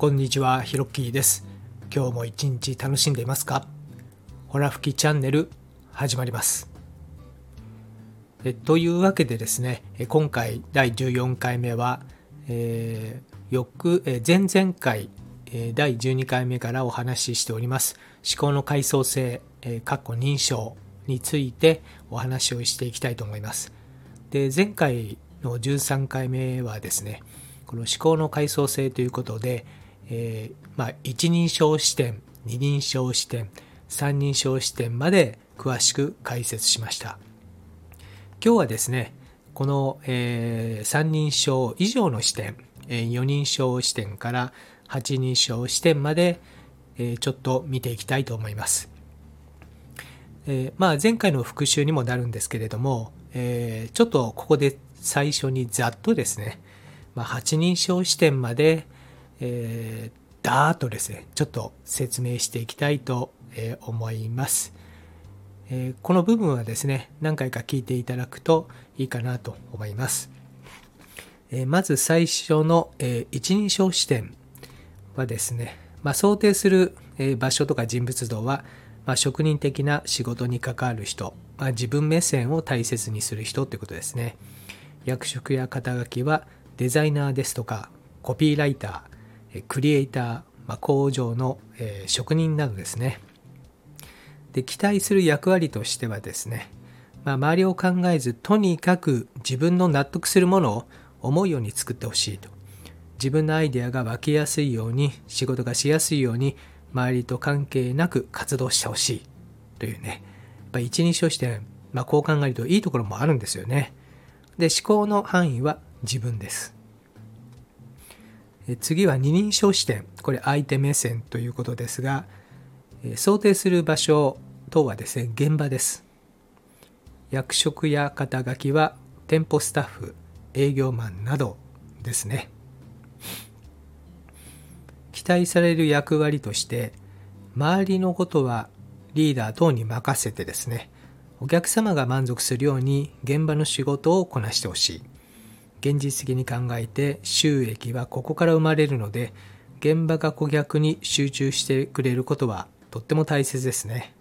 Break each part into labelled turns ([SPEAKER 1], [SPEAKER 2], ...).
[SPEAKER 1] こんにちは、ひろっきーです。今日も一日楽しんでいますか？ほら吹きチャンネル始まります。えというわけでですね、今回第14回目は、えー、翌、え前々回、え第12回目からお話ししております思考の階層性、えー、かっこ認証についてお話をしていきたいと思います。で前回の13回目はですねこの思考の階層性ということで、えー、まあ、一人称視点二人称視点三人称視点まで詳しく解説しました。今日はですねこの、えー、三人称以上の視点、えー、4人称視点から8人称視点まで、えー、ちょっと見ていきたいと思います、え、まあ、前回の復習にもなるんですけれども、え、ちょっとここで最初にざっとですね、まあ、8人称視点まで、えー、だーっとですね、ちょっと説明していきたいと思います。えー、この部分はですね、何回か聞いていただくといいかなと思います。えー、まず最初の、えー、一人称視点はですね、まあ、想定する、え場所とか人物像は、まあ、職人的な仕事に関わる人、まあ、自分目線を大切にする人ということですね。役職や肩書きはデザイナーですとかコピーライタークリエイター、まあ、工場の、え、職人などですね。で期待する役割としてはですね、まあ、周りを考えずとにかく自分の納得するものを思うように作ってほしいと。自分のアイデアが湧きやすいように仕事がしやすいように周りと関係なく活動してほしいというね。やっぱ一人称視点、まあ、こう考えるといいところもあるんですよね。で思考の範囲は自分です。次は二人称視点。これ相手目線ということですが想定する場所等はですね現場です。役職や肩書きは店舗スタッフ営業マンなどですね。期待される役割として周りのことはリーダー等に任せてですねお客様が満足するように現場の仕事をこなしてほしい。現実的に考えて収益はここから生まれるので現場が顧客に集中してくれることはとっても大切ですね、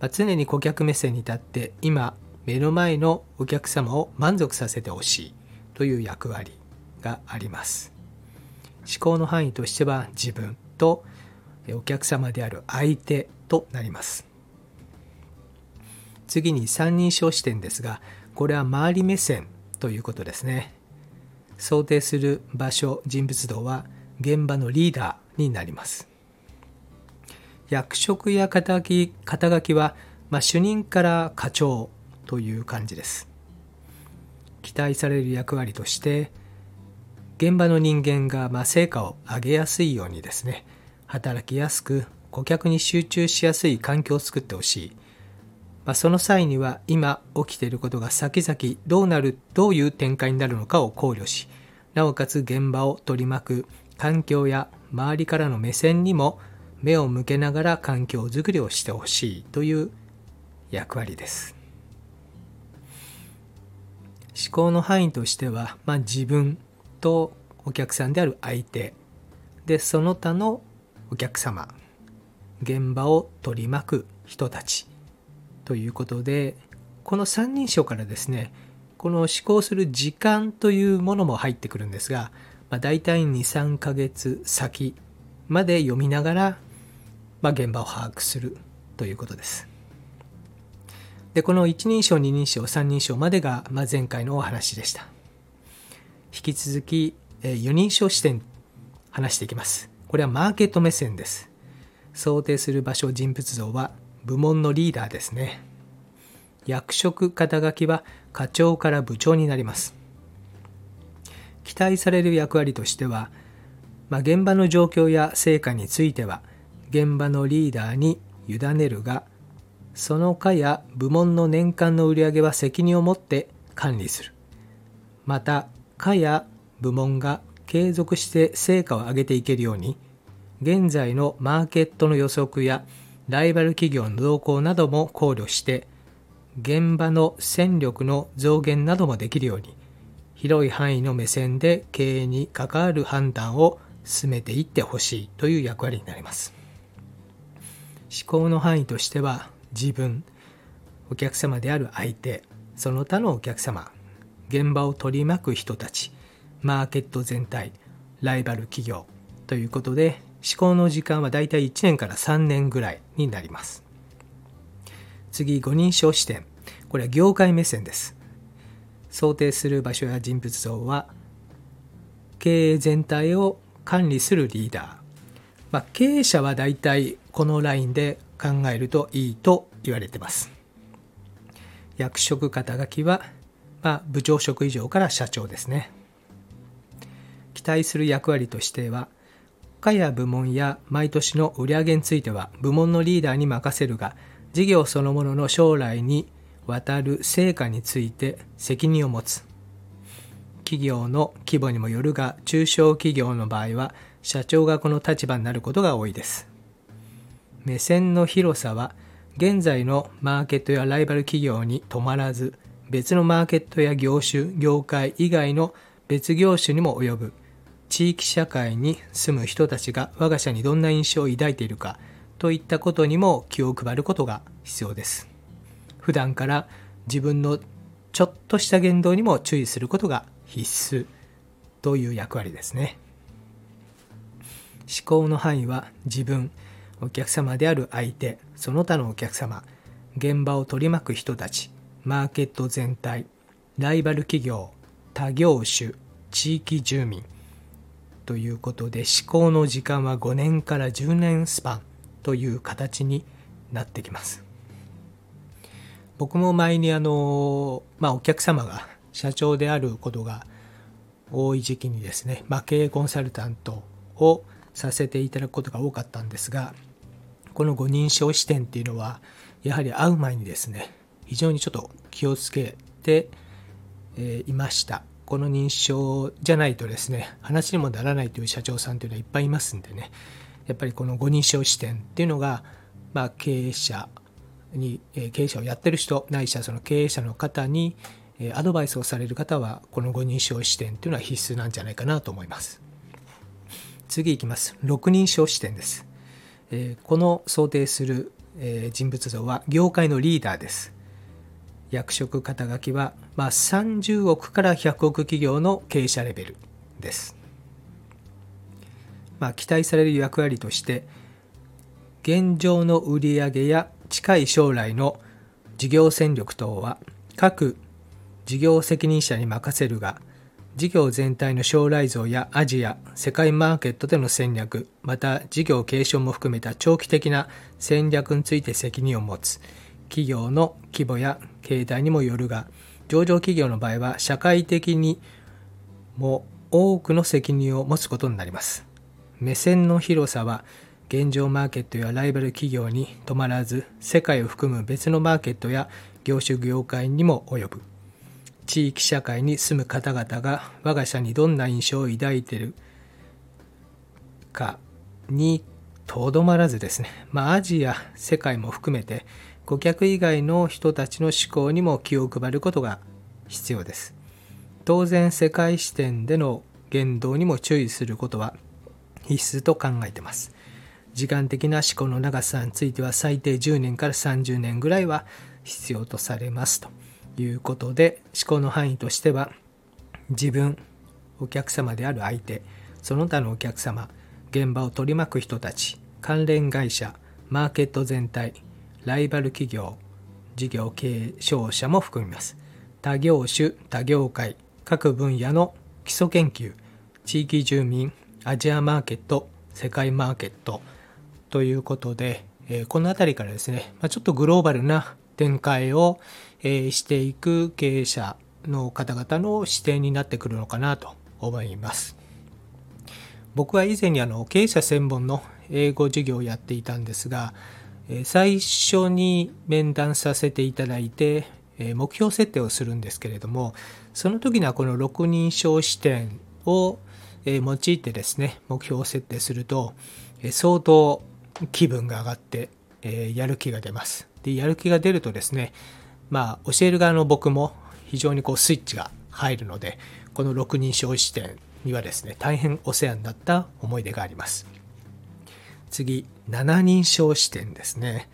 [SPEAKER 1] まあ、常に顧客目線に立って今目の前のお客様を満足させてほしいという役割があります。思考の範囲としては自分とお客様である相手となります。次に三人称視点ですがこれは周り目線ということですね。想定する場所人物像は現場のリーダーになります。役職や肩書き肩書きは、まあ、主任から課長という感じです。期待される役割として現場の人間がま成果を上げやすいようにですね働きやすく顧客に集中しやすい環境を作ってほしい。まあ、その際には今起きていることが先々どうなるどういう展開になるのかを考慮しなおかつ現場を取り巻く環境や周りからの目線にも目を向けながら環境づくりをしてほしいという役割です。思考の範囲としては、まあ、自分とお客さんである相手でその他のお客様現場を取り巻く人たち。ということでこの三人称からですねこの思考する時間というものも入ってくるんですが、まあ、大体23ヶ月先まで読みながら、まあ、現場を把握するということです。でこの一人称二人称三人称までが、まあ、前回のお話でした。引き続き4人称視点話していきます。これはマーケット目線です。想定する場所人物像は部門のリーダーですね。役職肩書は課長から部長になります。期待される役割としては、まあ、現場の状況や成果については現場のリーダーに委ねるがその課や部門の年間の売り上げは責任を持って管理する。また課や部門が継続して成果を上げていけるように現在のマーケットの予測やライバル企業の動向なども考慮して現場の戦力の増減などもできるように広い範囲の目線で経営に関わる判断を進めていってほしいという役割になります。思考の範囲としては自分お客様である相手その他のお客様現場を取り巻く人たちマーケット全体ライバル企業ということで思考の時間はだいたい1年から3年ぐらいになります。次五人称視点。これは業界目線です。想定する場所や人物像は経営全体を管理するリーダー、まあ、経営者はだいたいこのラインで考えるといいと言われてます。役職肩書きは、まあ、部長職以上から社長ですね。期待する役割としては課や部門や毎年の売上については部門のリーダーに任せるが事業そのものの将来にわたる成果について責任を持つ。企業の規模にもよるが中小企業の場合は社長がこの立場になることが多いです。目線の広さは現在のマーケットやライバル企業に止まらず別のマーケットや業種業界以外の別業種にも及ぶ。地域社会に住む人たちが我が社にどんな印象を抱いているかといったことにも気を配ることが必要です。普段から自分のちょっとした言動にも注意することが必須。という役割ですね。思考の範囲は自分お客様である相手その他のお客様現場を取り巻く人たちマーケット全体ライバル企業他業種地域住民ということで思考の時間は5年から10年スパンという形になってきます。僕も前にあの、まあ、お客様が社長であることが多い時期にですね、まあ、経営コンサルタントをさせていただくことが多かったんですがこの5人称視点っていうのはやはり会う前にですね非常にちょっと気をつけて、いました。この認証じゃないとですね話にもならないという社長さんというのはいっぱいいますんでね。やっぱりこの5人称視点っていうのが、まあ、経営者に経営者をやってる人ないしはその経営者の方にアドバイスをされる方はこの5人称視点というのは必須なんじゃないかなと思います。次いきます。6人称視点です。この想定する人物像は業界のリーダーです。役職肩書は、まあ、30億から100億企業の経営者レベルです、まあ、期待される役割として現状の売上や近い将来の事業戦力等は各事業責任者に任せるが事業全体の将来像やアジア世界マーケットでの戦略また事業継承も含めた長期的な戦略について責任を持つ。企業の規模や形態にもよるが上場企業の場合は社会的にも多くの責任を持つことになります。目線の広さは現状マーケットやライバル企業に止まらず世界を含む別のマーケットや業種業界にも及ぶ。地域社会に住む方々が我が社にどんな印象を抱いてるかにとどまらずですね、まあ、アジア世界も含めて顧客以外の人たちの思考にも気を配ることが必要です。当然世界視点での言動にも注意することは必須と考えてます。時間的な思考の長さについては最低10年から30年ぐらいは必要とされますと。いうことで思考の範囲としては自分お客様である相手その他のお客様現場を取り巻く人たち関連会社マーケット全体ライバル企業事業継承者も含みます他業種他業界各分野の基礎研究地域住民アジアマーケット世界マーケットということで、えこの辺りからですね、まちょっとグローバルな展開を、えしていく経営者の方々の視点になってくるのかなと思います。僕は以前にあの経営者専門の英語授業をやっていたんですが、最初に面談させていただいて目標設定をするんですけれどもその時にはこの6人称視点を用いてですね目標を設定すると相当気分が上がって、やる気が出ます。で、やる気が出るとですね、まあ、教える側の僕も非常にこうスイッチが入るので、この6人称視点にはですね、大変お世話になった思い出があります。次、7人称視点ですね。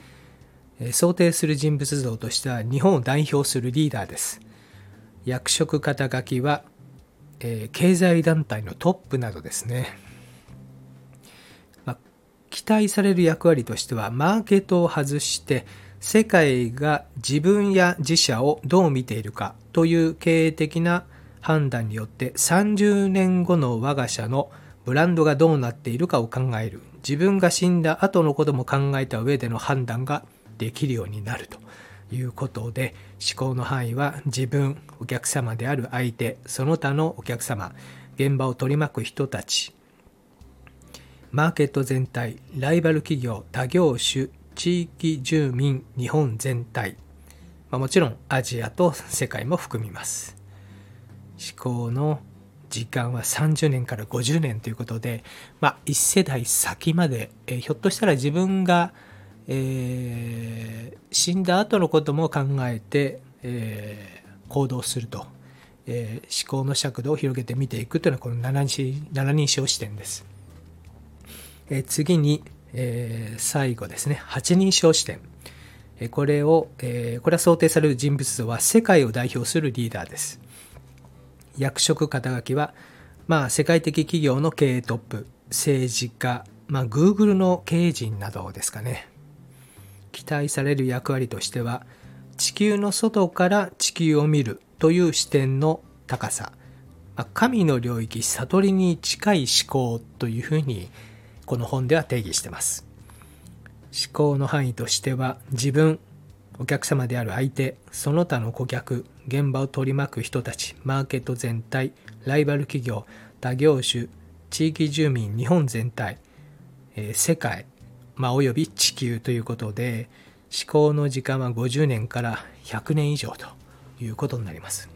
[SPEAKER 1] 想定する人物像としては日本を代表するリーダーです。役職肩書きは、えー、経済団体のトップなどですね。まあ、期待される役割としては、マーケットを外して、世界が自分や自社をどう見ているかという経営的な判断によって30年後の我が社のブランドがどうなっているかを考える自分が死んだ後のことも考えた上での判断ができるようになるということで思考の範囲は自分お客様である相手その他のお客様現場を取り巻く人たちマーケット全体ライバル企業他業種地域住民日本全体、まあ、もちろんアジアと世界も含みます。思考の時間は30年から50年ということで、まあ、1世代先まで、えー、ひょっとしたら自分が、えー、死んだ後のことも考えて、えー、行動すると、え思考の尺度を広げて見ていくというのはこの 7, 人7人称視点です、え次に、え最後ですね。8人称視点。これを、えこれは想定される人物像は世界を代表するリーダーです。役職肩書きは、まあ、世界的企業の経営トップ、政治家、まあ、Google の経営陣などですかね。期待される役割としては、地球の外から地球を見るという視点の高さ、まあ、神の領域、悟りに近い思考というふうに、この本では定義してます。思考の範囲としては、自分、お客様である相手、その他の顧客、現場を取り巻く人たち、マーケット全体、ライバル企業、他業種、地域住民、日本全体、えー、世界、まあ、および地球ということで、思考の時間は50年から100年以上ということになります。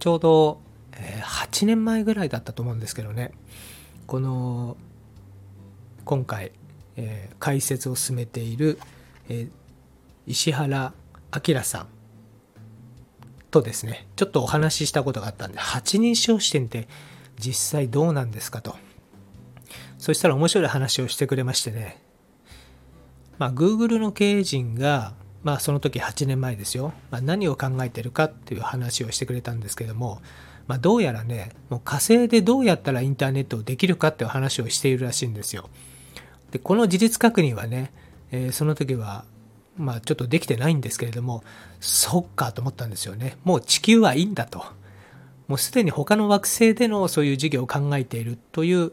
[SPEAKER 1] ちょうど、えー、8年前ぐらいだったと思うんですけどね、この今回、えー、解説を進めている、えー石原明さんとですね、ちょっとお話ししたことがあったんで、8人称視点って実際どうなんですかと。そしたら面白い話をしてくれましてね、まあ、Google の経営陣が、まあ、その時8年前ですよ、まあ、何を考えてるかっていう話をしてくれたんですけども、まあ、どうやらね、もう火星でどうやったらインターネットをできるかっていう話をしているらしいんですよ。で、この事実確認はね、えー、その時はまあちょっとできてないんですけれども、そっかと思ったんですよね。もう地球はいいんだと。もうすでに他の惑星でのそういう事業を考えているという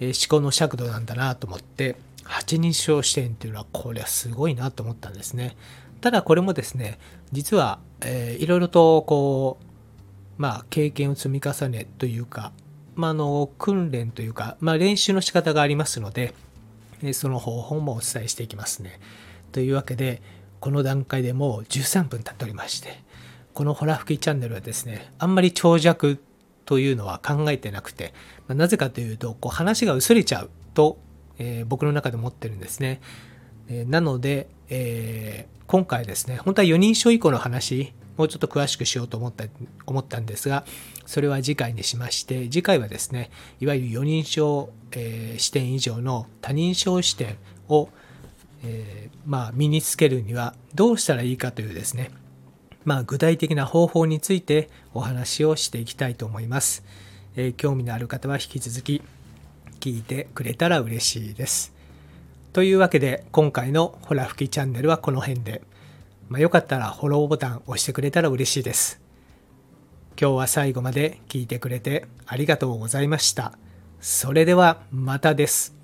[SPEAKER 1] 思考の尺度なんだなと思って、8人称視点っていうのはこれはすごいなと思ったんですね。ただこれもですね、実は、いろいろとこう、まあ経験を積み重ねというか、まあ、あの訓練というか、まあ、練習の仕方がありますので、その方法もお伝えしていきますね。というわけで、この段階でもう13分経っておりまして、このホラ吹きチャンネルはですね、あんまり長尺というのは考えてなくて、まあ、なぜかというと、こう話が薄れちゃうと、えー、僕の中で思ってるんですね。えー、なので、えー、今回ですね、本当は4人称以降の話、もうちょっと詳しくしようと思った思ったんですが、それは次回にしまして、次回はですね、いわゆる4人称、えー、視点以上の多人称視点を、えー、まあ、身につけるにはどうしたらいいかというですね、まあ、具体的な方法についてお話をしていきたいと思います。えー、興味のある方は引き続き聞いてくれたら嬉しいです。というわけで今回のホラ吹きチャンネルはこの辺で、まあ、よかったらフォローボタン押してくれたら嬉しいです。今日は最後まで聞いてくれてありがとうございました。それではまたです。